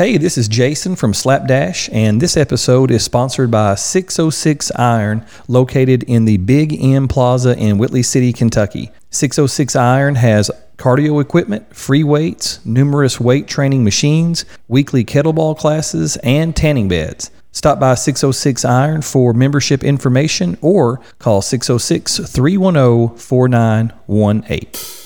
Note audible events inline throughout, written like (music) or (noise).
Hey, this is Jason from Slapdash, and this episode is sponsored by 606 Iron, located in the Big M Plaza in Whitley City, Kentucky. 606 Iron has cardio equipment, free weights, numerous weight training machines, weekly kettlebell classes, and tanning beds. Stop by 606 Iron for membership information or call 606 310 4918.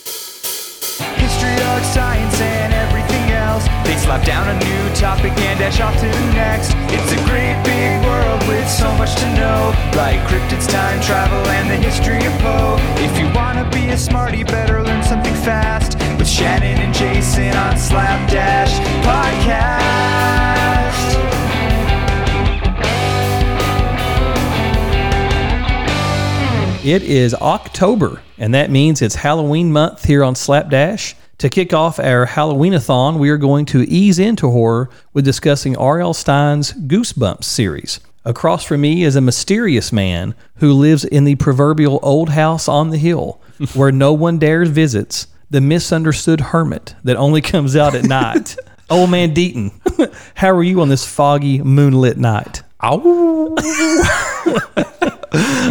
Slap down a new topic and dash off to the next. It's a great big world with so much to know, like cryptids, time travel, and the history of Poe. If you wanna be a smarty, better learn something fast with Shannon and Jason on Slapdash Podcast. It is October, and that means it's Halloween month here on Slapdash. To kick off our Halloween-a-thon, we are going to ease into horror with discussing R.L. Stine's Goosebumps series. Across from me is a mysterious man who lives in the proverbial old house on the hill (laughs) where no one dares visits, the misunderstood hermit that only comes out at night. (laughs) Old man Deaton, how are you on this foggy, moonlit night? (laughs)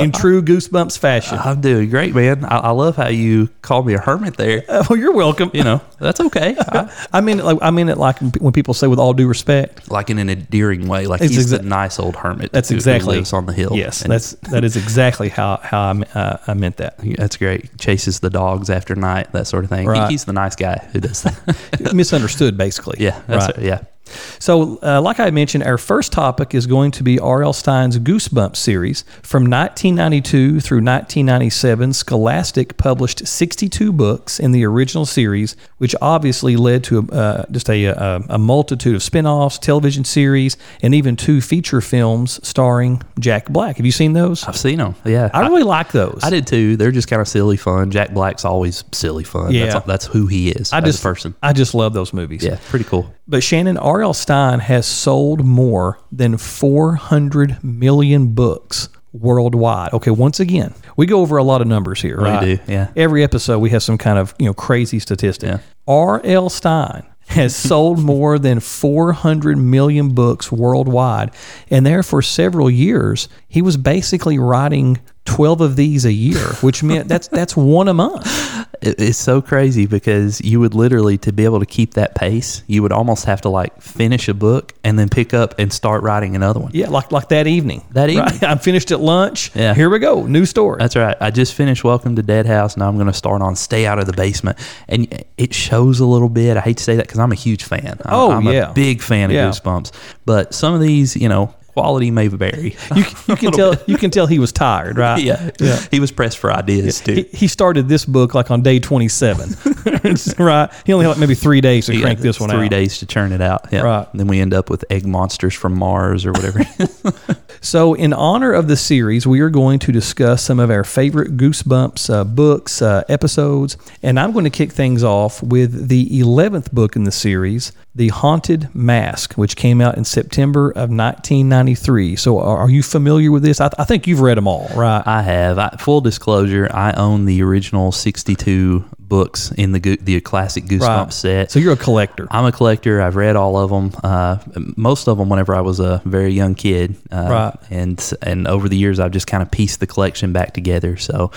In true Goosebumps fashion. I'm doing great, man. I, I love how you called me a hermit there. (laughs) Oh, you're welcome. You know, that's okay. (laughs) I, I mean it like I mean it like when people say with all due respect. like in an endearing way. Like he's exa- the nice old hermit. That's who- who exactly lives on the hill. Yes, And that's that is exactly how how I, uh, I meant that. that's great. Chases the dogs after night, that sort of thing. He- he's the nice guy who does that. (laughs) Misunderstood, basically. yeah, that's right. yeah. So, uh, like I mentioned, our first topic is going to be R.L. Stine's Goosebumps series. From 1992 through 1997, Scholastic published 62 books in the original series, which obviously led to uh, just a, a, a multitude of spin offs, television series, and even two feature films starring Jack Black. Have you seen those? I've seen them. Yeah, I really like those. I did too. They're just kind of silly fun. Jack Black's always silly fun. Yeah. that's, that's who he is I as just, a person. I just love those movies. Yeah, pretty cool. But Shannon, R.L. Stine has sold more than 400 million books worldwide. Okay, once again, we go over a lot of numbers here, We right? do, yeah. Every episode, we have some kind of you know crazy statistic. Yeah. R.L. Stine has sold (laughs) more than 400 million books worldwide, and there for several years, he was basically writing 12 of these a year, which meant (laughs) that's that's one a month. It's so crazy because you would literally to be able to keep that pace, you would almost have to like finish a book and then pick up and start writing another one. Yeah, like like that evening. That evening. Right? (laughs) I'm finished at lunch. Yeah. Here we go. New story. That's right. I just finished Welcome to Dead House. Now I'm going to start on Stay Out of the Basement, and it shows a little bit. I hate to say that because I'm a huge fan. I'm, Oh, I'm yeah. a big fan of Yeah. Goosebumps. But some of these, you know, quality may vary. (laughs) you, you can (laughs) tell you can tell he was tired, right? yeah, Yeah. He was pressed for ideas too. He, he started this book like on day 27, (laughs) right? He only had like maybe three days to Yeah, crank this one three out. days to churn it out. Yeah. Right. Then we end up with egg monsters from Mars or whatever. So, in honor of the series, we are going to discuss some of our favorite Goosebumps uh, books, uh, episodes, and I'm going to kick things off with the 11th book in the series, The Haunted Mask, which came out in September of 1993. So, are, are you familiar with this? I, I think you've read them all, right? I have. I, full disclosure, I own the original 62 books in the the classic Goosebumps Right. set. So, you're a collector. I'm a collector. I've read all of them. Uh, most of them whenever I was a very young kid. Uh, Right. And and over the years, I've just kind of pieced the collection back together. So,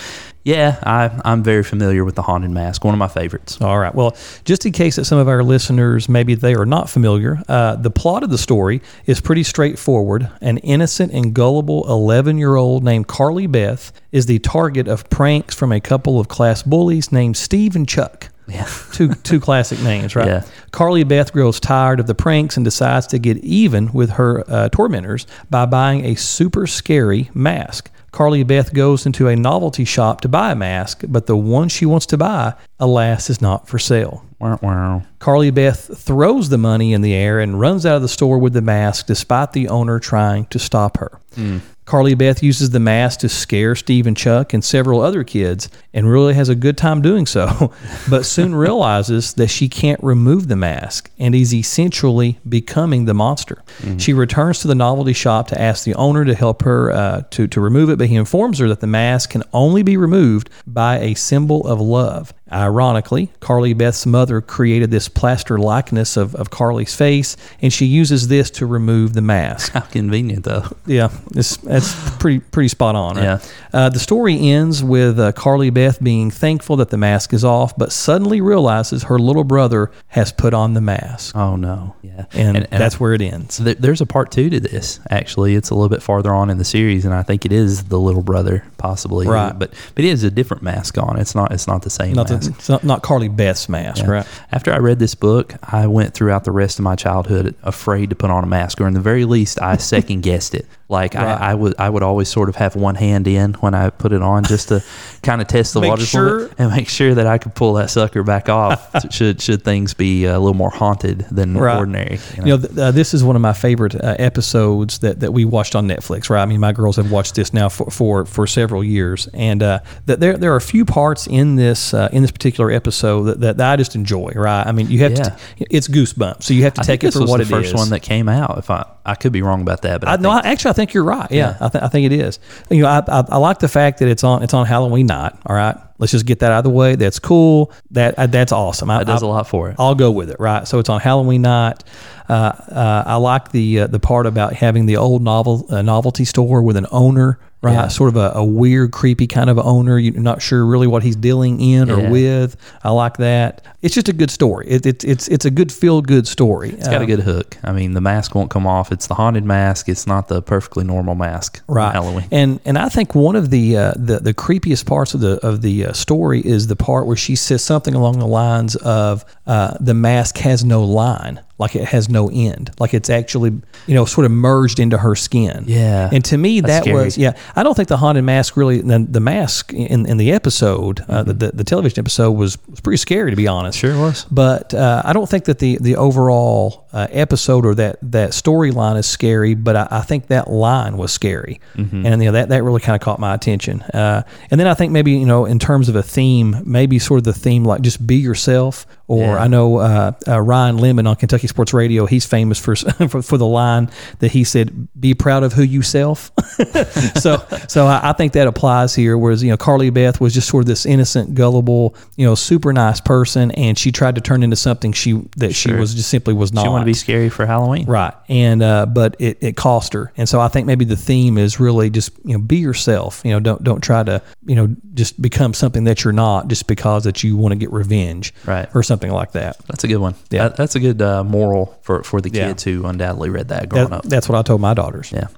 yeah, I, I'm very familiar with the Haunted Mask. One of my favorites. All right. Well, just in case that some of our listeners maybe they are not familiar, uh, the plot of the story is pretty straightforward. An innocent and gullible 11 year old named Carly Beth is the target of pranks from a couple of class bullies named Steve and Chuck. Yeah. (laughs) Two two classic names, right? Yeah. Carly Beth grows tired of the pranks and decides to get even with her uh, tormentors by buying a super scary mask. Carly Beth goes into a novelty shop to buy a mask, but the one she wants to buy, alas, is not for sale. Wow, wow. Carly Beth throws the money in the air and runs out of the store with the mask despite the owner trying to stop her. Hmm. Carly Beth uses the mask to scare Steve and Chuck and several other kids and really has a good time doing so, (laughs) but soon (laughs) realizes that she can't remove the mask and is essentially becoming the monster. She returns to the novelty shop to ask the owner to help her uh, to, to remove it, but he informs her that the mask can only be removed by a symbol of love. Ironically, Carly Beth's mother created this plaster likeness of, of Carly's face, and she uses this to remove the mask. How convenient, though. Yeah, it's, that's pretty pretty spot on. Right? Yeah. Uh, the story ends with uh, Carly Beth being thankful that the mask is off, but suddenly realizes her little brother has put on the mask, Oh no, yeah, and, that's where it ends. There- There's a part two to this. Actually, it's a little bit farther on in the series, and I think it is the little brother, possibly. Right. But but it is a different mask on. It's not. It's not the same Not. It's not, not Carly Beth's mask, Yeah. right? After I read this book, I went throughout the rest of my childhood afraid to put on a mask, or in the very least, I second guessed it. Like Right. I, I would, I would always sort of have one hand in when I put it on, just to kind of test the Make waters sure- and make sure that I could pull that sucker back off. (laughs) should should things be a little more haunted than Right. ordinary? you know? You know, th- uh, this is one of my favorite uh, episodes that, that we watched on Netflix. Right? I mean, my girls have watched this now for for, for several years, and uh, th- there there are a few parts in this uh, in this particular episode that, that, that I just enjoy. Right? I mean, you have Yeah. to. It's goosebumps, so you have to I take it for what the first one that came out. If I, I could be wrong about that, but I, I, no, I, actually, I think you're right. Yeah, I, th- I think it is. You know, I, I, I like the fact that it's on it's on Halloween night. All right, let's just get that out of the way. That's cool. That uh, that's awesome. I, that does I- a lot for it. I'll go with it, right? So it's on Halloween night. Uh, uh, I like the uh, the part about having the old novel uh, novelty store with an owner, right? Yeah. Sort of a, a weird, creepy kind of owner. You're not sure really what he's dealing in Yeah. or with. I like that. It's just a good story. It, it, it's it's a good feel good story. It's got a good hook. I mean, the mask won't come off. It's the haunted mask. It's not the perfectly normal mask. right Halloween. and and i think one of the uh, the, the creepiest parts of the of the uh, story is the part where she says something along the lines of uh, the mask has no line like it has no end like it's actually you know sort of merged into her skin Yeah. and to me that was yeah i don't think the haunted mask really the, the mask in, in the episode uh, the, the, the television episode was, was pretty scary to be honest Mm-hmm. Sure was. but uh, I don't think that the the overall uh, episode or that that storyline is scary. But I, I think that line was scary, Mm-hmm. and you know that that really kind of caught my attention. Uh, and then I think maybe you know in terms of a theme, maybe sort of the theme like just be yourself. Or Yeah. I know uh, uh, Ryan Lemond on Kentucky Sports Radio. He's famous for, (laughs) for for the line that he said, "Be proud of who you self." (laughs) so so I, I think that applies here. Whereas you know Carly Beth was just sort of this innocent, gullible, you know, super nice person, and she tried to turn into something she that she was just simply was not. She want to be scary for Halloween. Right, and uh, but it, it cost her, and so I think maybe the theme is really just you know be yourself. You know, don't don't try to you know just become something that you're not just because that you want to get revenge, Right. or something like that. That's a good one. Yeah. That- that's a good uh, moral for, for the Yeah. kids who undoubtedly read that growing That, up. that's what I told my daughters. Yeah.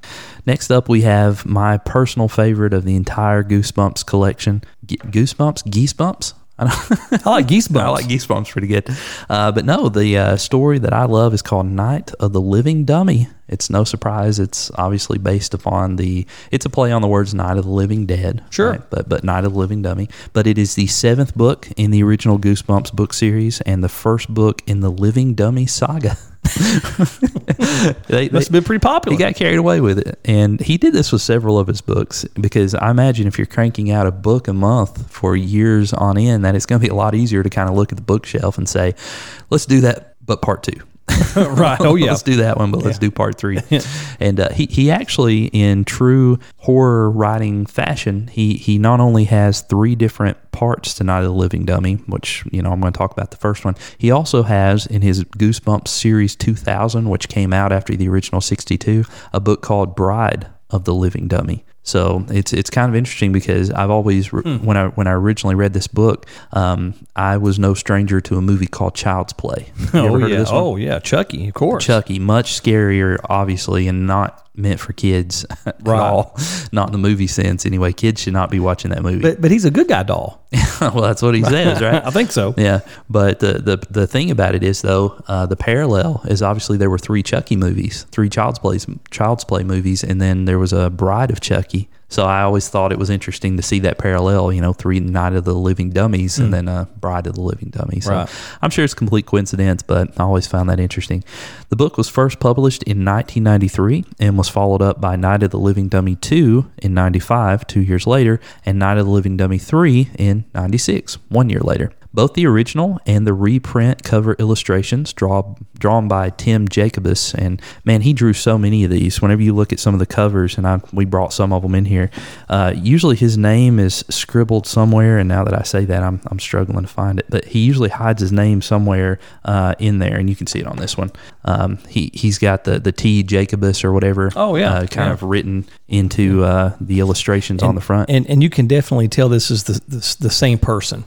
Next up, we have my personal favorite of the entire Goosebumps collection. Ge- Goosebumps? Geesebumps? I (laughs) I like Geesebumps. (laughs) I like Geesebumps pretty good. Uh, but no, the uh, story that I love is called Night of the Living Dummy. It's no surprise. It's obviously based upon the. It's a play on the words "Night of the Living Dead." Sure. But but Night of the Living Dummy. But it is the seventh book in the original Goosebumps book series and the first book in the Living Dummy saga. (laughs) (laughs) they, Must have been pretty popular. he got carried away with it. And he did this with several of his books because I imagine if you're cranking out a book a month for years on end, that it's going to be a lot easier to kind of look at the bookshelf and say, let's do that, but part two. (laughs) right. Oh yeah. let's do that one, but let's do part three. (laughs) and uh, he he actually, in true horror writing fashion, he he not only has three different parts to Night of the Living Dummy, which you know I'm going to talk about the first one. He also has in his Goosebumps series 2000, which came out after the original 62, a book called Bride of the Living Dummy. So it's it's kind of interesting because I've always re- when I when I originally read this book, um, I was no stranger to a movie called Child's Play. (laughs) Oh yeah. Oh yeah. Chucky, of course. Chucky, much scarier, obviously, and not meant for kids (laughs) at Right. all. Not in the movie sense, anyway. Kids should not be watching that movie. But but he's a good guy doll. (laughs) well, that's what he says, right? (laughs) I think so. Yeah, but the the the thing about it is though, uh, the parallel is obviously there were three Chucky movies, three Child's Play Child's Play movies, and then there was a Bride of Chucky. So I always thought it was interesting to see that parallel, you know, three Night of the Living Dummies and then uh, Bride of the Living Dummies. So Right. I'm sure it's complete coincidence, but I always found that interesting. The book was first published in 1993 and was followed up by Night of the Living Dummy 2 in 95, two years later, and Night of the Living Dummy 3 in 96, one year later. Both the original and the reprint cover illustrations draw, drawn by Tim Jacobus. And man, he drew so many of these. Whenever you look at some of the covers, and I, we brought some of them in here, uh, usually his name is scribbled somewhere. And now that I say that, I'm, I'm struggling to find it. But he usually hides his name somewhere uh, in there, and you can see it on this one. Um, he, he's got the, the T Jacobus or whatever. Oh, yeah. uh, kind Yeah. of written into uh, the illustrations on the front. and and you can definitely tell this is the the, the same person.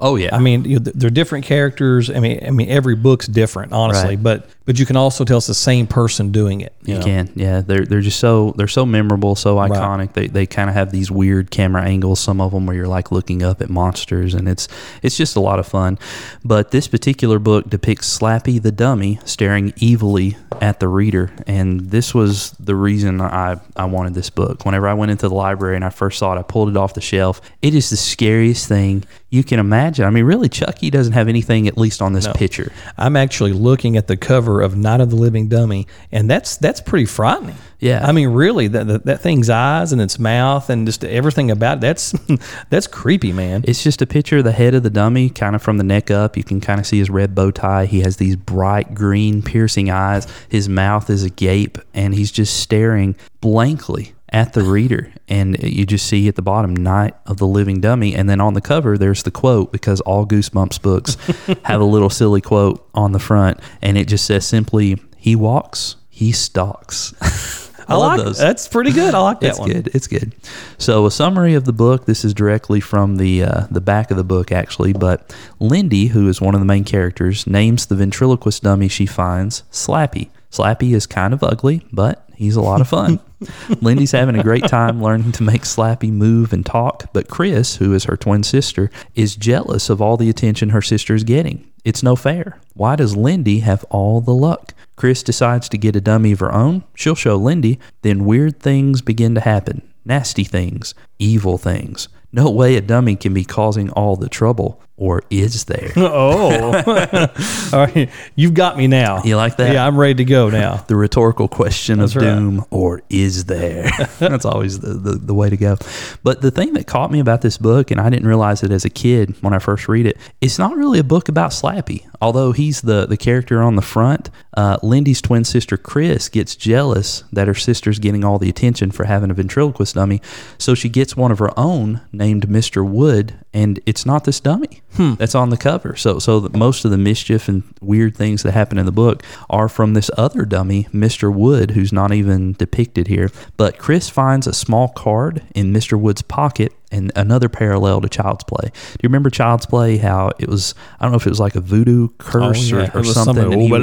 Oh yeah, I mean, you know, they're different characters. I mean, I mean, every book's different, honestly. Right. But but you can also tell it's the same person doing it. You know? can, yeah. They're they're just so they're so memorable, so iconic. They they kind of have these weird camera angles. Some of them where you're like looking up at monsters, and it's it's just a lot of fun. But this particular book depicts Slappy the dummy staring evilly at the reader, and this was the reason I I wanted this book. Whenever I went into the library and I first saw it, I pulled it off the shelf. It is the scariest thing you can imagine. I mean, really, Chucky doesn't have anything, at least on this picture. I'm actually looking at the cover of Night of the Living Dummy, and that's that's pretty frightening. Yeah. I mean, really, that that, that thing's eyes and its mouth and just everything about it, that's (laughs) that's creepy, man. It's just a picture of the head of the dummy, kind of from the neck up. You can kind of see his red bow tie. He has these bright green, piercing eyes. His mouth is agape, and he's just staring blankly at the reader. And you just see at the bottom, Night of the Living Dummy. And then on the cover, there's the quote because all Goosebumps books (laughs) have a little silly quote on the front. And it just says simply, He walks, he stalks. (laughs) I, I love like those. That's pretty good. I like that It's one. good. It's good. So a summary of the book. This is directly from the uh, the back of the book, actually. But Lindy, who is one of the main characters, names the ventriloquist dummy she finds Slappy. Slappy is kind of ugly, but he's a lot of fun. (laughs) Lindy's having a great time learning to make Slappy move and talk, but Chris, who is her twin sister, is jealous of all the attention her sister is getting. It's no fair. Why does Lindy have all the luck? Chris decides to get a dummy of her own. She'll show Lindy. Then weird things begin to happen nasty things, evil things. No way a dummy can be causing all the trouble, or is there? (laughs) Oh, (laughs) all right. You've got me now. You like that? Yeah, I'm ready to go now. (laughs) the rhetorical question That's of right. doom or is there that's always the, the, the way to go but the thing that caught me about this book and i didn't realize it as a kid when i first read it it's not really a book about slappy although he's the, the character on the front uh, lindy's twin sister chris gets jealous that her sister's getting all the attention for having a ventriloquist dummy so she gets one of her own named mr wood and it's not this dummy hmm. that's on the cover so so most of the mischief and weird things that happen in the book are from this other dummy, Mr. Wood, who's not even depicted here. But Chris finds a small card in Mr. Wood's pocket and another parallel to Child's Play. Do you remember Child's Play? How it was, I don't know if it was like a voodoo curse Oh, yeah. or, or something. something, he would-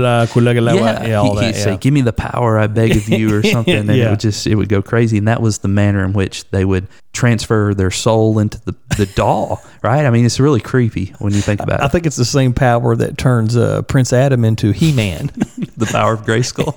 yeah, all he, that, he'd say, "Give me the power, I beg of you," or (laughs) something, and it would just it would go crazy. And that was the manner in which they would transfer their soul into the the (laughs) doll, right? I mean, it's really creepy when you think about I it. I think it's the same power that turns uh, Prince Adam into He-Man. (laughs) the power of Grayskull.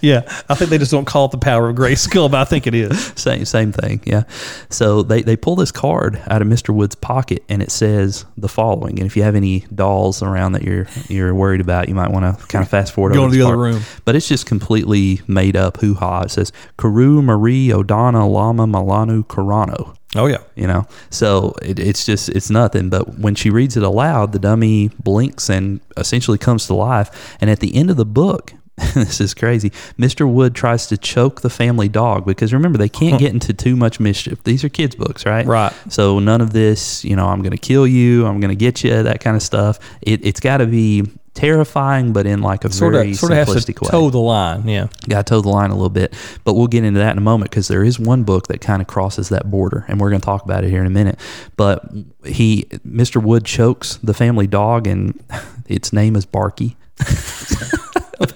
Yeah, I think they just don't call it the power of Grayskull, but I think it is. same same thing yeah so they, they pull this card out of mr wood's pocket and it says the following. And if you have any dolls around that you're you're worried about you might want to kind of fast forward Go this the other part. room. but it's just completely made up hoo-ha. It says karu marie odana lama malanu karano Oh yeah, you know? So it, it's just it's nothing. But when she reads it aloud the dummy blinks and essentially comes to life. And at the end of the book (laughs) this is crazy mr wood tries to choke the family dog because remember they can't (laughs) get into too much mischief these are kids books right Right. so none of this you know i'm gonna kill you i'm gonna get you that kind of stuff it, it's got to be terrifying but in like a sort very of sort of has to simplistic way toe the line. Yeah, got to toe the line a little bit, but we'll get into that in a moment because there is one book that kind of crosses that border, and we're going to talk about it here in a minute. But he, Mr. Wood, chokes the family dog, and (laughs) its name is Barky.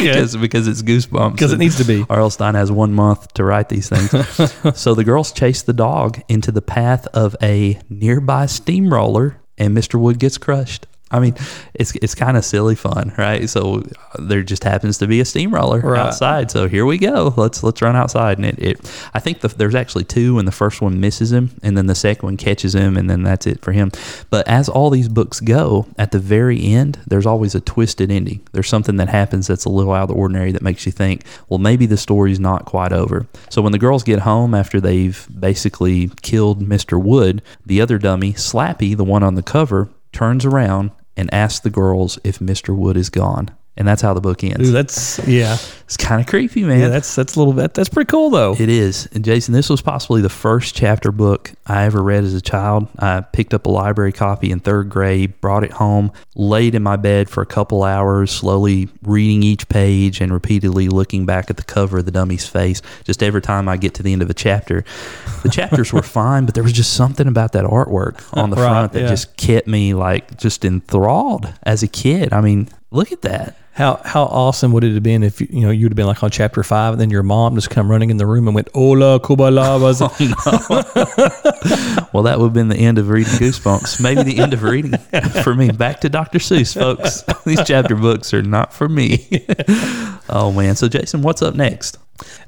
Because because it's goosebumps because it needs to be. (laughs) R.L. Stine has one month to write these things. (laughs) so the girls chase the dog into the path of a nearby steamroller, and Mr. Wood gets crushed. I mean, it's it's kind of silly fun, right? So there just happens to be a steamroller Right. outside. So here we go. Let's let's run outside, and it, it I think the, there's actually two, and the first one misses him, and then the second one catches him, and then that's it for him. But as all these books go, at the very end, there's always a twisted ending. There's something that happens that's a little out of the ordinary that makes you think, well, maybe the story's not quite over. So when the girls get home after they've basically killed Mr. Wood, the other dummy, Slappy, the one on the cover, turns around and ask the girls if Mr. Wood is gone. And that's how the book ends. Ooh, that's yeah, it's kind of creepy, man. yeah. That's that's a little bit. That's pretty cool though. It is. And Jason, this was possibly the first chapter book I ever read as a child. I picked up a library copy in third grade, brought it home, laid in my bed for a couple hours, slowly reading each page and repeatedly looking back at the cover of the dummy's face just every time I get to the end of a chapter. The chapters were (laughs) fine, but there was just something about that artwork on the Right, front that yeah. just kept me like just enthralled as a kid. I mean, look at that. How how awesome would it have been if you know you'd have been like on chapter five, and then your mom just come running in the room and went "Hola, kubalabas." (laughs) Oh, (laughs) well, that would have been the end of reading Goosebumps. Maybe the end of reading (laughs) for me. Back to Dr. Seuss, folks. These chapter books are not for me. Oh, man. So, Jason, what's up next?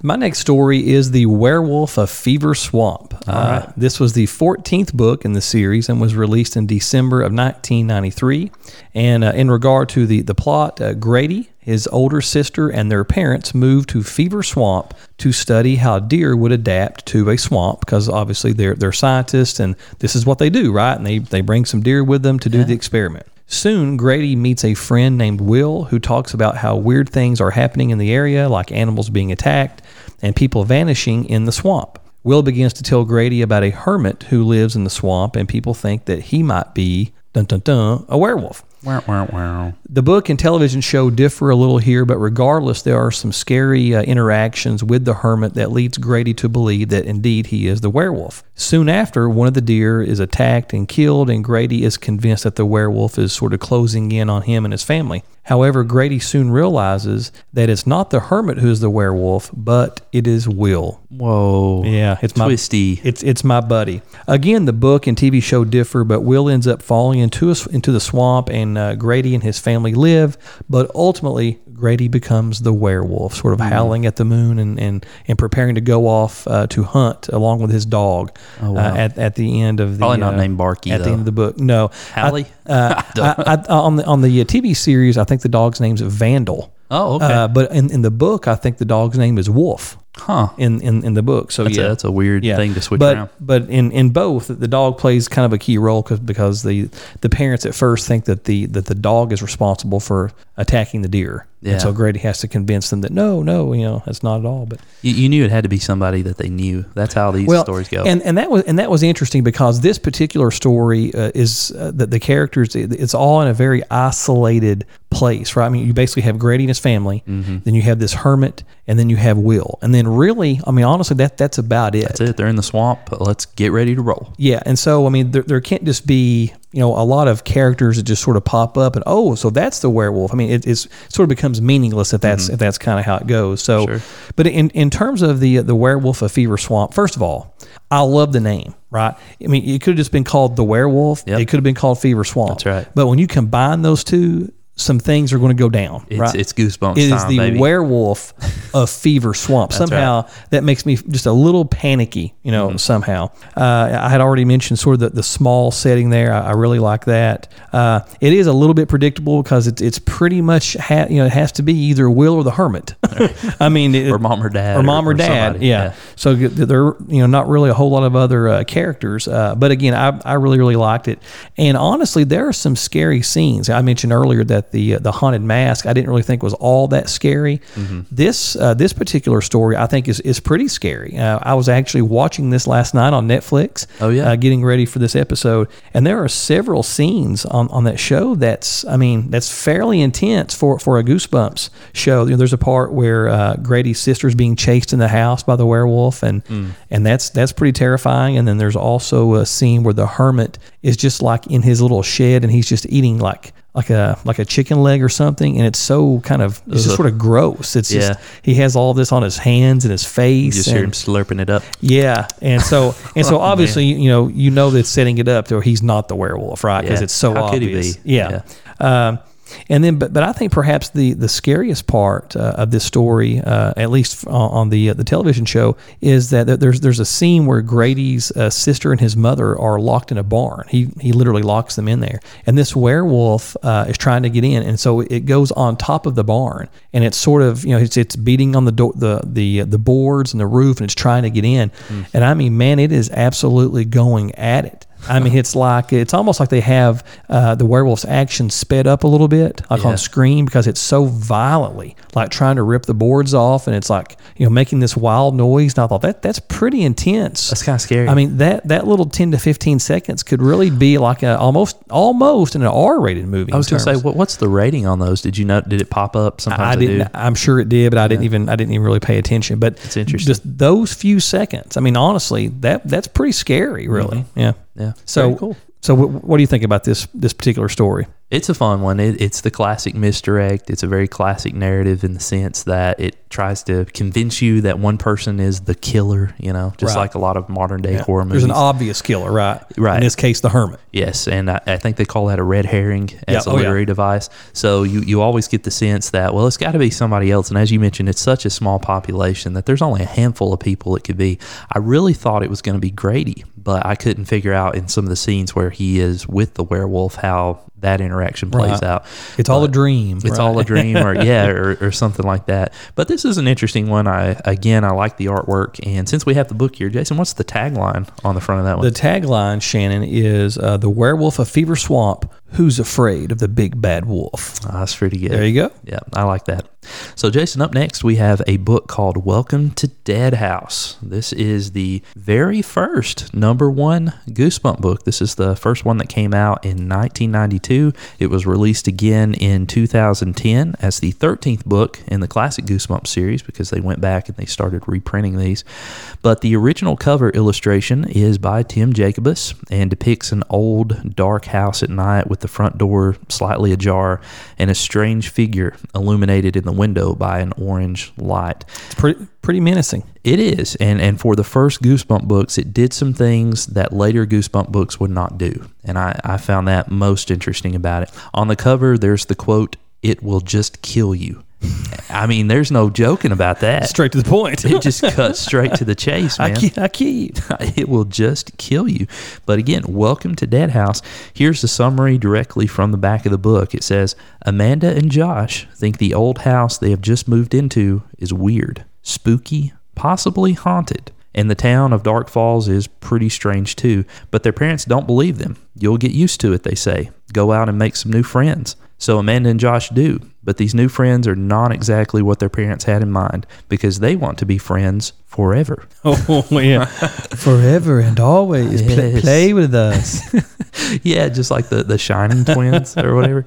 My next story is The Werewolf of Fever Swamp. Uh, this was the 14th book in the series and was released in December of 1993. And uh, in regard to the, the plot, uh, Grady, his older sister, and their parents moved to Fever Swamp to study how deer would adapt to a swamp because obviously they're, they're scientists and this is what they do, right? And they, they bring some deer with them to do the experiment. Soon, Grady meets a friend named Will who talks about how weird things are happening in the area, like animals being attacked and people vanishing in the swamp. Will begins to tell Grady about a hermit who lives in the swamp, and people think that he might be dun dun dun a werewolf. Wow, wow, wow. The book and television show differ a little here, but regardless, there are some scary uh, interactions with the hermit that leads Grady to believe that indeed he is the werewolf. Soon after, one of the deer is attacked and killed, and Grady is convinced that the werewolf is sort of closing in on him and his family. However, Grady soon realizes that it's not the hermit who is the werewolf, but it is Will. Whoa. Yeah, it's my Twisty. It's it's my buddy. Again, the book and TV show differ, but Will ends up falling into a, into the swamp, and uh, Grady and his family live. But ultimately, Grady becomes the werewolf, sort of Mm-hmm. howling at the moon and and, and preparing to go off uh, to hunt along with his dog. uh, at at the end of the Oh, Probably not uh, named Barky, at the end of the book. No, Hallie? I, uh, (laughs) I, I, on the on the uh, TV series, I think the dog's name's Vandal. Oh, okay. Uh, but in, in the book, I think the dog's name is Wolf. Huh. In, in, in the book, so That's, yeah, a, that's a weird thing to switch but, around. But in, in both, the dog plays kind of a key role cause, because the the parents at first think that the that the dog is responsible for attacking the deer, Yeah. and so Grady has to convince them that no, no, you know, that's not at all. But You, you knew it had to be somebody that they knew. That's how these well, stories go. and and that was and that was interesting because this particular story uh, is uh, that the characters it- it's all in a very isolated place, right? I mean, you basically have Grady and his family, Mm-hmm. then you have this hermit, and then you have Will, and then really, I mean, honestly, that that's about it. that's it. They're in the swamp. Let's get ready to roll. Yeah, and so I mean, there, there can't just be you know a lot of characters that just sort of pop up and oh, so that's the werewolf. I mean, it it's, sort of becomes meaningless if that's mm-hmm. if that's kind of how it goes. So, Sure. but in in terms of the the werewolf of Fever Swamp, first of all, I love the name. Right? I mean, it could have just been called the werewolf. Yep. It could have been called Fever Swamp. That's right. But when you combine those two, some things are going to go down. It's, right? it's goosebumps It is time, the baby. werewolf of Fever Swamp. somehow that makes me just a little panicky, you know, Mm-hmm. somehow. Uh, I had already mentioned sort of the, the small setting there. I, I really like that. Uh, it is a little bit predictable because it's, it's pretty much, ha- you know, it has to be either Will or the Hermit. (laughs) I mean, it, Or mom or dad Or mom or, or dad. Yeah. yeah. So th- there are, you know, not really a whole lot of other uh, characters. Uh, but again, I, I really, really liked it. And honestly, there are some scary scenes. I mentioned earlier that the uh, the haunted mask I didn't really think was all that scary. Mm-hmm. This uh, this particular story I think is is pretty scary. Uh, I was actually watching this last night on Netflix. Oh, yeah? Uh, getting ready for this episode, and there are several scenes on, on that show that's I mean that's fairly intense for for a Goosebumps show. You know, there's a part where uh, Grady's sister's being chased in the house by the werewolf, and and that's that's pretty terrifying. And then there's also a scene where the hermit is just like in his little shed, and he's just eating like like a like a chicken leg or something, and it's so kind of it's just sort of gross. It's Yeah. just he has all this on his hands and his face. You just hear him slurping it up. yeah, and so (laughs) and so obviously you know you know that's setting it up where he's not the werewolf, right? Because Yeah. it's so How could he obvious. be? Yeah. Um, and then, but but I think perhaps the the scariest part uh, of this story, uh, at least on, on the uh, the television show, is that there's there's a scene where Grady's uh, sister and his mother are locked in a barn. He he literally locks them in there, and this werewolf uh, is trying to get in, and so it goes on top of the barn, and it's sort of you know it's it's beating on the door the the the boards and the roof, and it's trying to get in, and I mean, man, it is absolutely going at it I mean, it's like it's almost like they have uh, the werewolf's action sped up a little bit, like Yeah. on screen, because it's so violently, like trying to rip the boards off, and it's like you know making this wild noise. And I thought that that's pretty intense. That's kind of scary. I mean that that little ten to fifteen seconds could really be like a almost almost an R rated movie. I was going to say, what, what's the rating on those? Did you know? Did it pop up? Sometimes I they didn't. I'm sure it did, but I didn't even. I didn't even really pay attention. But It's interesting. Just those few seconds. I mean, honestly, that that's pretty scary. Really. Yeah. Yeah. So cool. So what, what do you think about this this particular story? It's a fun one. It, it's the classic misdirect. It's a very classic narrative in the sense that it tries to convince you that one person is the killer. You know, just Right. like a lot of modern day horror There's movies. an obvious killer, right? Right. In this case, the hermit. Yes, and I, I think they call that a red herring as Yeah, a oh, yeah. literary device. So you, you always get the sense that well, it's got to be somebody else. And as you mentioned, it's such a small population that there's only a handful of people it could be. I really thought it was going to be Grady, but I couldn't figure out in some of the scenes where he is with the werewolf how that interaction plays Right. out. It's all a dream. It's all a dream, or yeah, (laughs) or, or something like that. But this is an interesting one. I again, I like the artwork, and since we have the book here, Jason, what's the tagline on the front of that one? The tagline, Shannon, is uh, the werewolf of Fever Swamp. Who's afraid of the big bad wolf? Ah, that's pretty good. There you go. Yeah, I like that. So, Jason, up next, we have a book called Welcome to Dead House. This is the very first number one Goosebump book. This is the first one that came out in 1992. It was released again in 2010 as the 13th book in the classic Goosebump series because they went back and they started reprinting these. But the original cover illustration is by Tim Jacobus and depicts an old, dark house at night with the front door slightly ajar and a strange figure illuminated in the window by an orange light. It's pretty pretty menacing. It is, and and for the first Goosebump books, it did some things that later Goosebump books would not do, and I, I found that most interesting about it. On the cover, there's the quote, "It will just kill you." I mean, there's no joking about that. Straight to the point. It just cuts straight to the chase, (laughs) I man I kill (laughs) you. it will just kill you. But again, welcome to Dead House. Here's the summary directly from the back of the book. It says Amanda and Josh think the old house they have just moved into is weird, spooky, possibly haunted. And the town of Dark Falls is pretty strange too, but their parents don't believe them. You'll get used to it, they say. Go out and make some new friends. So Amanda and Josh do, but these new friends are not exactly what their parents had in mind because they want to be friends forever. (laughs) Oh yeah, (laughs) forever and always play, play with us. (laughs) yeah, just like the the Shining twins or whatever.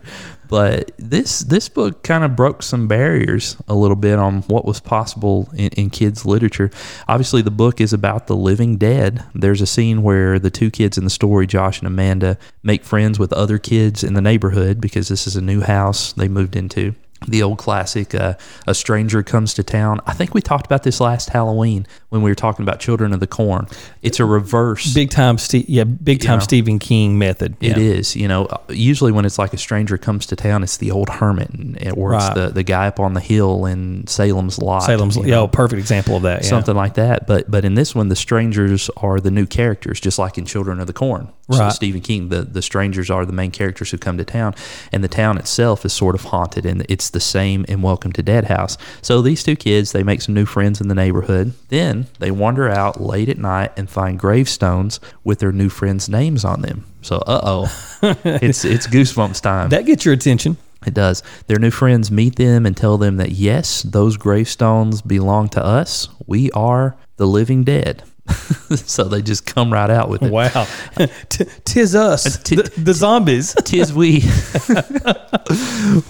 But this this book kind of broke some barriers a little bit on what was possible in, in kids literature. Obviously, the book is about the living dead. There's a scene where the two kids in the story, Josh and Amanda, make friends with other kids in the neighborhood because this is a new house they moved into. The old classic, uh, a stranger comes to town. I think we talked about this last Halloween when we were talking about Children of the Corn. It's a reverse Big time, Ste- yeah, big time know. Stephen King method. It yeah. is, you know. Usually, when it's like a stranger comes to town, it's the old hermit, and, or it's Right. the, the guy up on the hill in Salem's Lot. Salem's, you yeah, know, perfect example of that. Yeah. something like that. But but in this one, the strangers are the new characters, just like in Children of the Corn. So Right. Stephen King, the the strangers are the main characters who come to town, and the town itself is sort of haunted, and it's the same in Welcome to Dead House. So these two kids, they make some new friends in the neighborhood. Then they wander out late at night and find gravestones with their new friends' names on them. So uh oh, (laughs) it's it's goosebumps time. That gets your attention. It does. Their new friends meet them and tell them that yes, those gravestones belong to us. We are the living dead. (laughs) so they just come right out with it. Wow, (laughs) T- tis us, uh, T- the, the zombies. Tis we.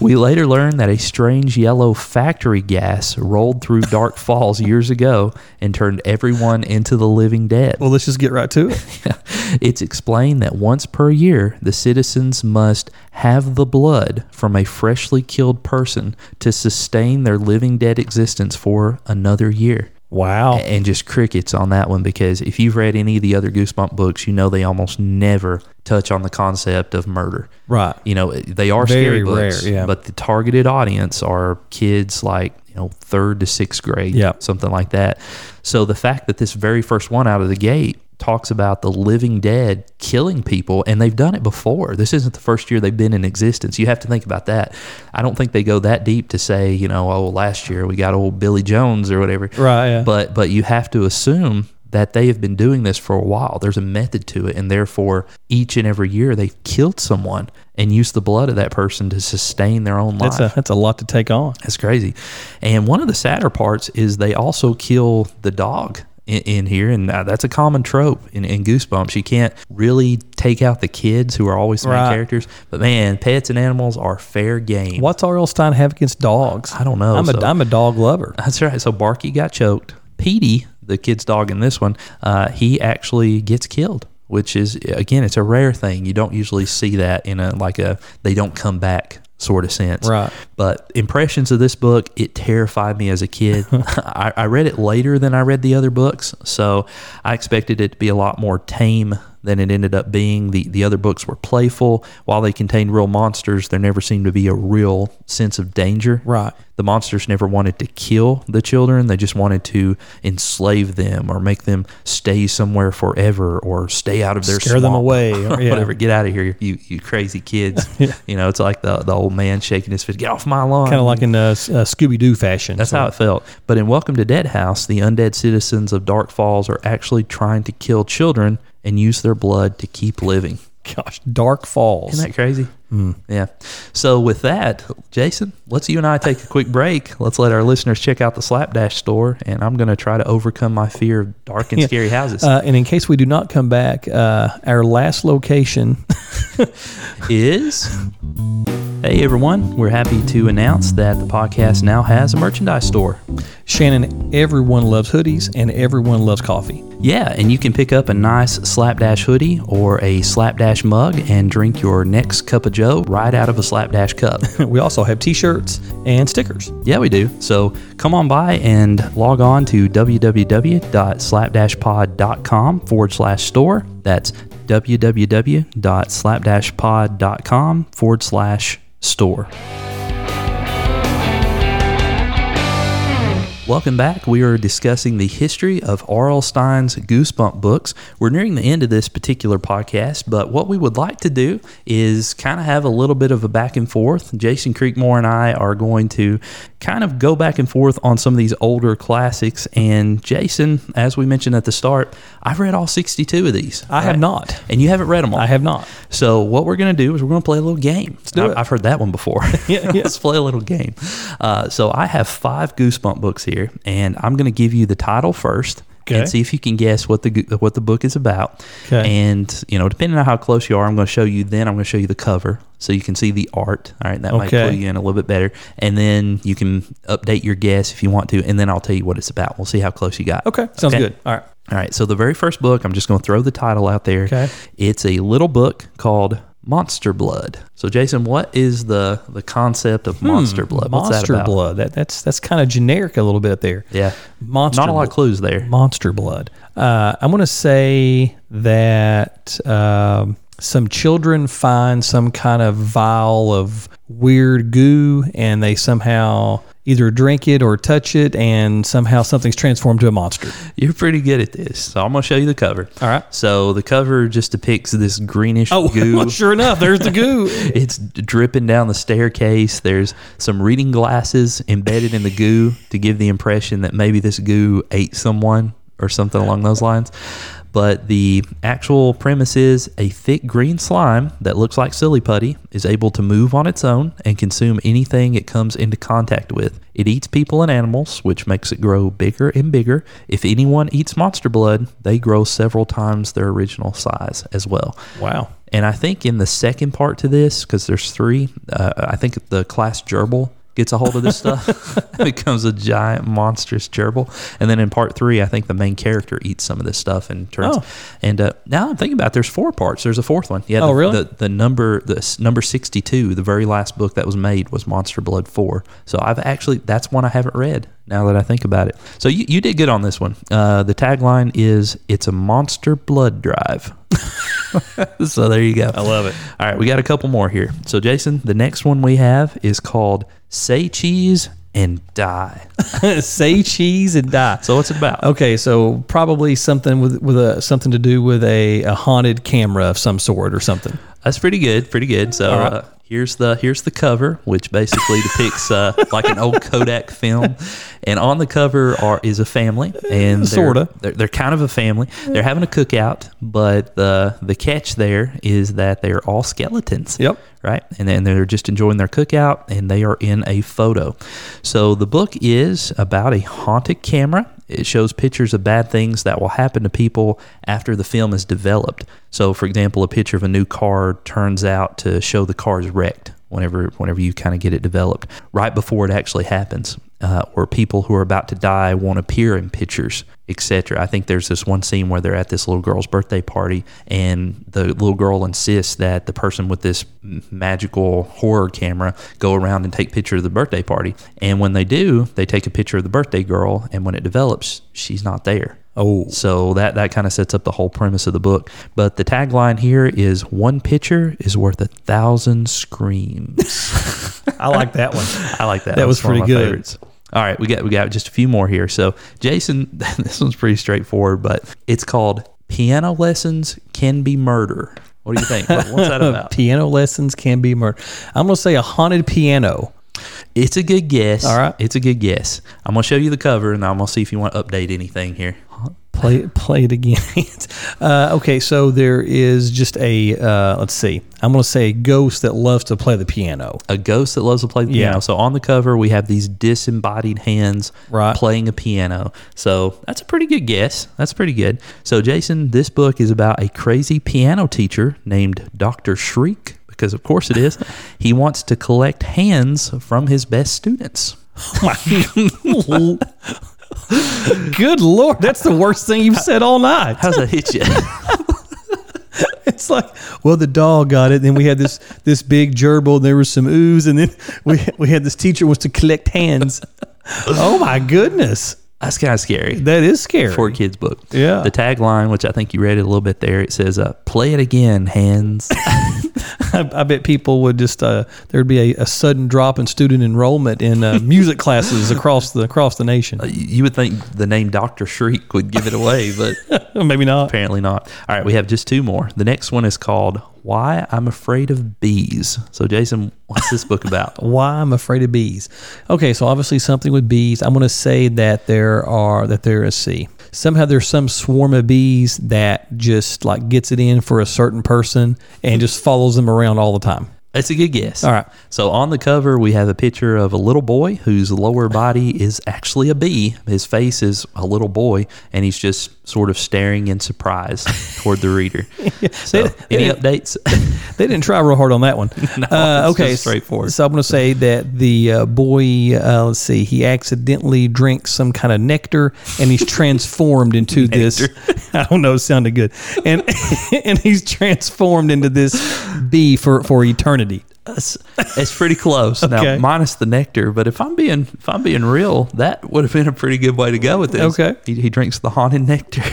(laughs) we later learn that a strange yellow factory gas rolled through Dark Falls years ago and turned everyone into the living dead. Well, let's just get right to it. It's explained that once per year, the citizens must have the blood from a freshly killed person to sustain their living dead existence for another year. Wow. And just crickets on that one because if you've read any of the other Goosebump books, you know they almost never touch on the concept of murder. Right. You know, they are Very scary books, rare, yeah. but the targeted audience are kids like, you know, third to sixth grade, Yeah. something like that. So the fact that this very first one out of the gate talks about the living dead killing people, and they've done it before. This isn't the first year they've been in existence. You have to think about that. I don't think they go that deep to say, you know, oh, last year we got old Billy Jones or whatever. Right, yeah. But but you have to assume that they have been doing this for a while. There's a method to it, and therefore, each and every year they've killed someone and used the blood of that person to sustain their own life. That's a that's a lot to take on. That's crazy. And one of the sadder parts is they also kill the dog in, in here, and uh, that's a common trope in, in Goosebumps. You can't really take out the kids who are always the main Right. characters, but man, pets and animals are fair game. What's R.L. Stine have against dogs? I don't know, I'm a so- am a dog lover. (laughs) That's right. So Barky got choked. Petey, the kid's dog in this one, uh, he actually gets killed, which is again, it's a rare thing. You don't usually see that in a like a they don't come back sort of sense. Right. But impressions of this book, it terrified me as a kid. (laughs) I, I read it later than I read the other books, so I expected it to be a lot more tame than it ended up being. The the other books were playful. While they contained real monsters, there never seemed to be a real sense of danger. Right. The monsters never wanted to kill the children. They just wanted to enslave them or make them stay somewhere forever or stay out of their Scare them away, or (laughs) yeah. whatever. Get out of here, you you crazy kids. (laughs) You know, it's like the the old man shaking his fist. Get off my lawn. Kind of like in uh, uh, Scooby Doo fashion. That's how it felt. But in Welcome to Dead House, the undead citizens of Dark Falls are actually trying to kill children and use their blood to keep living. Gosh, Dark Falls. Isn't that crazy? Hmm. Yeah. So with that, Jason, let's you and I take a quick break. Let's let our listeners check out the Slapdash store, and I'm going to try to overcome my fear of dark and Yeah. scary houses. Uh, and in case we do not come back, uh, our last location (laughs) is. (laughs) Hey everyone, we're happy to announce that the podcast now has a merchandise store. Shannon, everyone loves hoodies and everyone loves coffee. Yeah, and you can pick up a nice Slapdash hoodie or a Slapdash mug and drink your next cup of Joe right out of a Slapdash cup. (laughs) We also have t shirts and stickers. Yeah, we do. So come on by and log on to www.slapdashpod.com forward slash store. That's www.slapdashpod.com forward slash store. Welcome back. We are discussing the history of R.L. Stine's Goosebump books. We're nearing the end of this particular podcast, but what we would like to do is kind of have a little bit of a back and forth. Jason Creekmore and I are going to kind of go back and forth on some of these older classics. And Jason, as we mentioned at the start, I've read all 62 of these. I have not. And you haven't read them all. I have not. So what we're going to do is we're going to play a little game. Let's do I, it. I've heard that one before. (laughs) (laughs) Yeah, yeah. Let's play a little game. Uh, so I have five Goosebump books here, and I'm going to give you the title first. Okay. And see if you can guess what the what the book is about. Okay. And you know, depending on how close you are, I'm going to show you. Then I'm going to show you the cover, so you can see the art. All right, that might Okay. clue you in a little bit better. And then you can update your guess if you want to, and then I'll tell you what it's about. We'll see how close you got. Okay. Sounds good. All right. All right, so the very first book, I'm just going to throw the title out there. Okay. It's a little book called Monster Blood. So, Jason, what is the the concept of Monster Blood? What's Hmm. Monster that about? blood. That that's that's kind of generic a little bit there. Yeah, Monster not a lot of clues there. Monster blood. Uh, I'm going to say that um, some children find some kind of vial of weird goo, and they somehow either drink it or touch it, and somehow something's transformed to a monster. You're pretty good at this. So, I'm going to show you the cover. All right. So, the cover just depicts this greenish Oh, (laughs) goo. well, sure enough, there's the goo. (laughs) It's dripping down the staircase. There's some reading glasses embedded in the goo to give the impression that maybe this goo ate someone or something along those lines. But the actual premise is a thick green slime that looks like silly putty is able to move on its own and consume anything it comes into contact with. It eats people and animals, which makes it grow bigger and bigger. If anyone eats monster blood, they grow several times their original size as well. Wow. And I think in the second part to this, because there's three, uh, I think the class gerbil gets a hold of this stuff, (laughs) (laughs) becomes a giant monstrous gerbil. And then in part three, I think the main character eats some of this stuff and turns. Oh. And uh, now I'm thinking about, it, there's four parts. There's a fourth one. Yeah. Oh, the, really? The, the number, the number 62, the very last book that was made was Monster Blood Four. So I've actually that's one I haven't read. Now that I think about it, so you, you did good on this one. Uh, the tagline is "It's a monster blood drive." (laughs) so there you go. I love it. All right, we got a couple more here. So, Jason, the next one we have is called Say Cheese and Die. (laughs) Say cheese and die. So, what's it about? Okay, so probably something with with a something to do with a, a haunted camera of some sort or something. That's pretty good. Pretty good. So, right. uh, here's the here's the cover, which basically depicts uh, like an old Kodak film, and on the cover are is a family, and they're- Sorta. They're, they're kind of a family. They're having a cookout, but the the catch there is that they're all skeletons. Yep. Right, and then they're just enjoying their cookout, and they are in a photo. So the book is about a haunted camera. It shows pictures of bad things that will happen to people after the film is developed. So, for example, a picture of a new car turns out to show the car is wrecked whenever whenever you kind of get it developed, right before it actually happens. Uh, or people who are about to die won't appear in pictures, etc. I think there's this one scene where they're at this little girl's birthday party, and the little girl insists that the person with this magical horror camera go around and take pictures of the birthday party. And when they do, they take a picture of the birthday girl, and when it develops, she's not there. Oh. So that that kind of sets up the whole premise of the book. But the tagline here is one picture is worth a thousand screams. (laughs) I like that one. I like that. That was one of pretty good. favorites. All right, we got we got just a few more here. So Jason, (laughs) this one's pretty straightforward, but it's called Piano Lessons Can Be Murder. What do you think? What- What's that about? (laughs) piano lessons can be murder. I'm going to say a haunted piano. It's a good guess. All right. It's a good guess. I'm gonna show you the cover and I'm gonna see if you want to update anything here. Play play it again. (laughs) uh, okay, so there is just a uh, let's see. I'm going to say a ghost that loves to play the piano. a ghost that loves to play the Yeah. piano. So on the cover, we have these disembodied hands Right. playing a piano. So that's a pretty good guess. That's pretty good. So, Jason, this book is about a crazy piano teacher named Dr. Shreek, because of course it is. (laughs) he wants to collect hands from his best students. (laughs) Good lord, that's the worst thing you've said all night. How's that hit you? (laughs) It's like, well, the dog got it. And then we had this this big gerbil. And there was some ooze, and then we we had this teacher was to collect hands. Oh my goodness, that's kind of scary. that is scary. for a kid's book. Yeah. The tagline, which I think you read it a little bit there, it says, uh, "Play it again, hands." (laughs) I, I bet people would just uh, there'd be a, a sudden drop in student enrollment in uh, music (laughs) classes across the across the nation. you would think the name Doctor Shreek would give it away, but (laughs) Maybe not. apparently not. All right, we have just two more. The next one is called "Why I'm Afraid of Bees." So, Jason, what's this book about? (laughs) Why I'm afraid of bees. Okay, so obviously something with bees. I'm going to say that there are that there is see somehow there's some swarm of bees that just like gets it in for a certain person and just follows them around all the time. That's a good guess. All right. So on the cover, we have a picture of a little boy whose lower body is actually a bee. His face is a little boy, and he's just sort of staring in surprise (laughs) toward the reader. So, any updates? (laughs) They didn't try real hard on that one. (laughs) uh, it's okay, straightforward. So I'm going to say that the uh, boy, uh, let's see, he accidentally drinks some kind of nectar, and he's transformed into this. I don't know, it sounded good, and and he's transformed into this bee for for eternity. It's, it's pretty close Okay. now, minus the nectar. But if I'm being if I'm being real, that would have been a pretty good way to go with this. Okay. he, he drinks the haunted nectar. (laughs)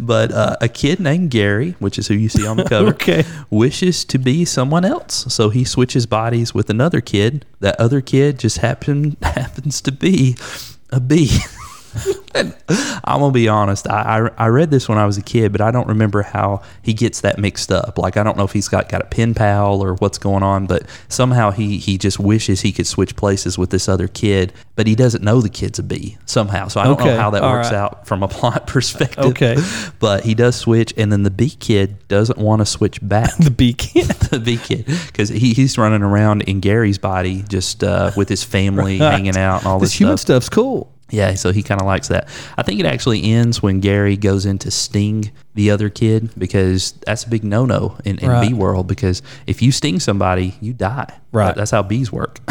but uh, a kid named Gary, which is who you see on the cover, (laughs) Okay. wishes to be someone else. So he switches bodies with another kid. That other kid just happen (laughs) happens to be a bee. I'm gonna be honest. I, I I read this when I was a kid, but I don't remember how he gets that mixed up. Like I don't know if he's got got a pen pal or what's going on, but somehow he he just wishes he could switch places with this other kid, but he doesn't know the kid's a bee somehow. So I don't Okay, know how that all works right. out from a plot (laughs) perspective. Okay. but he does switch, and then the bee kid doesn't want to switch back (laughs) The bee kid. (laughs) the big kid because he, he's running around in Gary's body just uh, with his family hanging out and all this, This human stuff. stuff's cool. Yeah, so he kind of likes that. I think it actually ends when Gary goes in to sting the other kid because that's a big no no in, in Right. bee world because if you sting somebody, you die. Right. That's how bees work. (laughs)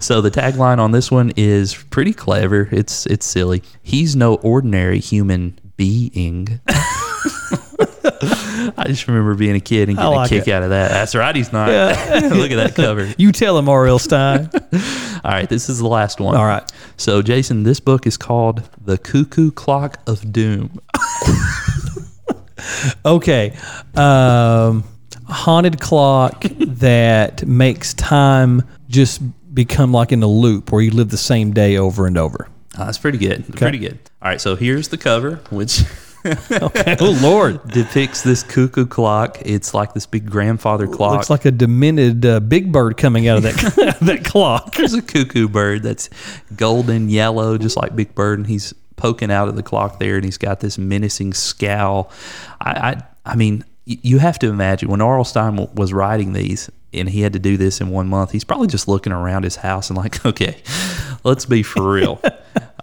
so the tagline on this one is pretty clever. It's it's silly. He's no ordinary human being. (laughs) I just remember being a kid and getting like a kick it. out of that. That's right, he's not. (laughs) Look at that cover. (laughs) You tell him, R.L. Stine. (laughs) All right, this is the last one. All right. So, Jason, this book is called The Cuckoo Clock of Doom. Okay. Um, haunted clock that makes time just become like in a loop where you live the same day over and over. Uh, that's pretty good. Pretty good. All right, so here's the cover, which Okay. (laughs) Oh Lord. (laughs) depicts this cuckoo clock. It's like this big grandfather clock. Looks like a demented uh, big bird coming out of that (laughs) that clock. There's a cuckoo bird that's golden yellow, just like Big Bird, and he's poking out of the clock there, and he's got this menacing scowl. I, I, I mean, y- you have to imagine when R.L. Stine w- was writing these, and he had to do this in one month. He's probably just looking around his house and like, okay, let's be for real.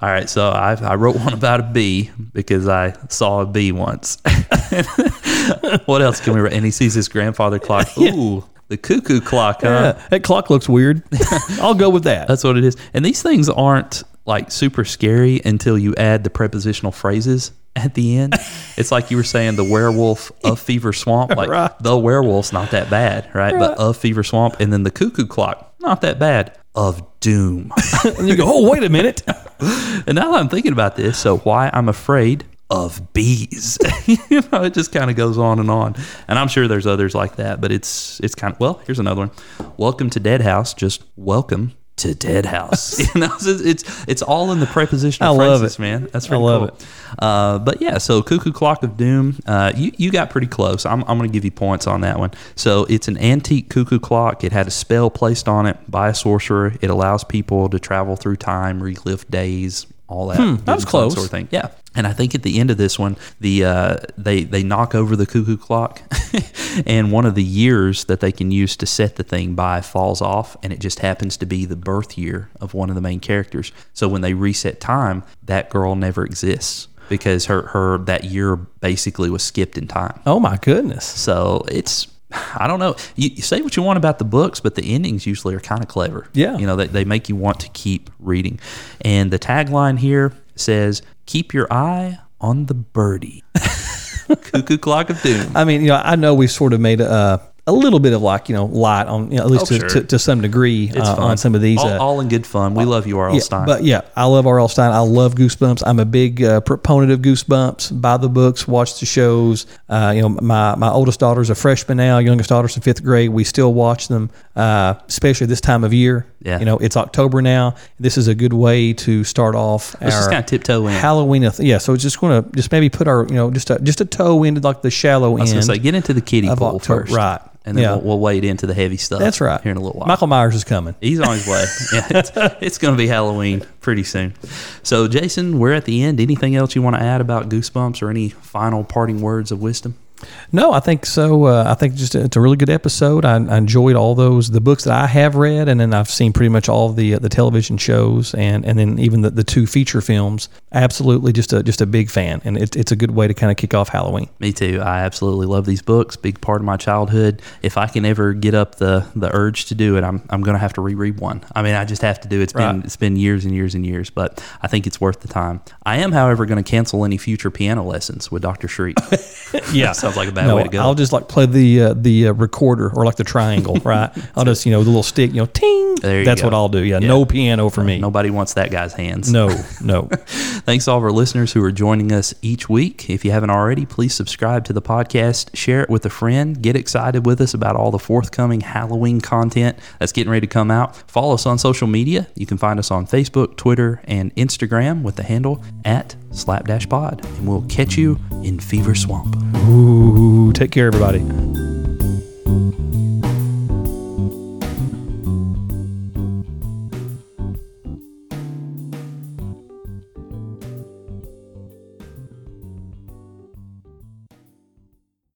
All right, so I, I wrote one about a bee because I saw a bee once. (laughs) what else can we write? And he sees his grandfather clock. (laughs) Ooh, the cuckoo clock, huh? Yeah, that clock looks weird. (laughs) I'll go with that. That's what it is. And these things aren't like super scary until you add the prepositional phrases at the end. it's like you were saying the werewolf of Fever Swamp. Like Right. the werewolf's not that bad, right? But of Fever Swamp. And then the cuckoo clock, not that bad. Of doom. (laughs) and you go, oh wait a minute. (laughs) and now that I'm thinking about this, so why I'm afraid of bees. (laughs) you know, it just kind of goes on and on. And I'm sure there's others like that, but it's it's kind of well, here's another one. Welcome to Dead House, just welcome to Dead House. (laughs) (laughs) you know, it's, it's it's all in the prepositional I love phrases, it. man. That's I pretty love cool. it. Uh, but yeah, so Cuckoo Clock of Doom, uh, you, you got pretty close. I'm, I'm going to give you points on that one. So it's an antique cuckoo clock. It had a spell placed on it by a sorcerer. It allows people to travel through time, relive days, all that. Hmm, that was close. Sort of thing. Yeah. And I think at the end of this one, the uh, they they knock over the cuckoo clock, (laughs) and one of the years that they can use to set the thing by falls off, and it just happens to be the birth year of one of the main characters. So when they reset time, that girl never exists because her her that year basically was skipped in time. Oh my goodness. So it's I don't know. You, you say what you want about the books, but the endings usually are kind of clever. Yeah. You know, they, they make you want to keep reading. And the tagline here says, Keep your eye on the birdie. (laughs) Cuckoo Clock of Doom. I mean, you know, I know we've sort of made a, a little bit of like, you know, light on, you know, at least Oh, to, sure. to, to some degree uh, on some of these. All, uh, all in good fun. We love you, R.L. yeah, Stine. But yeah, I love R.L. Stine. I love Goosebumps. I'm a big uh, proponent of Goosebumps. Buy the books, watch the shows. Uh, you know, my, my oldest daughter's a freshman now, youngest daughter's in fifth grade. We still watch them, uh, especially this time of year. Yeah. You know, it's October now. This is a good way to start off Let's just kinda tiptoe in. Halloween. Yeah, so it's just going to just maybe put our, you know, just a, just a toe into like the shallow I was end. say, get into the kiddie of pool October, first. right. And then Yeah. we'll, we'll wade into the heavy stuff. That's right. Here in a little while. Michael Myers is coming. He's on his way. (laughs) Yeah, it's, it's going to be Halloween pretty soon. So, Jason, we're at the end. Anything else you want to add about Goosebumps or any final parting words of wisdom? No, I think so. Uh, I think just it's a really good episode. I, I enjoyed all those the books that I have read, and then I've seen pretty much all the uh, the television shows, and and then even the, the two feature films. Absolutely, just a just a big fan, and it, it's a good way to kind of kick off Halloween. Me too. I absolutely love these books. Big part of my childhood. If I can ever get up the the urge to do it, I'm I'm going to have to reread one. I mean, I just have to do it. It's been it's been years and years and years, but I think it's worth the time. I am, however, going to cancel any future piano lessons with Dr. Shreek. (laughs) Yeah, (laughs) Sounds like a bad no, way to go. I'll just like play the uh, the uh, recorder or like the triangle, (laughs) right? I'll just you know the little stick, you know, ting. There you That's go. what I'll do. Yeah, Yeah. no piano for me. Nobody wants that guy's hands. No, (laughs) no. Thanks to all of our listeners who are joining us each week. If you haven't already, please subscribe to the podcast, share it with a friend, get excited with us about all the forthcoming Halloween content that's getting ready to come out. Follow us on social media. You can find us on Facebook, Twitter, and Instagram with the handle at Slapdash Pod. And we'll catch you in Fever Swamp. Ooh, take care, everybody.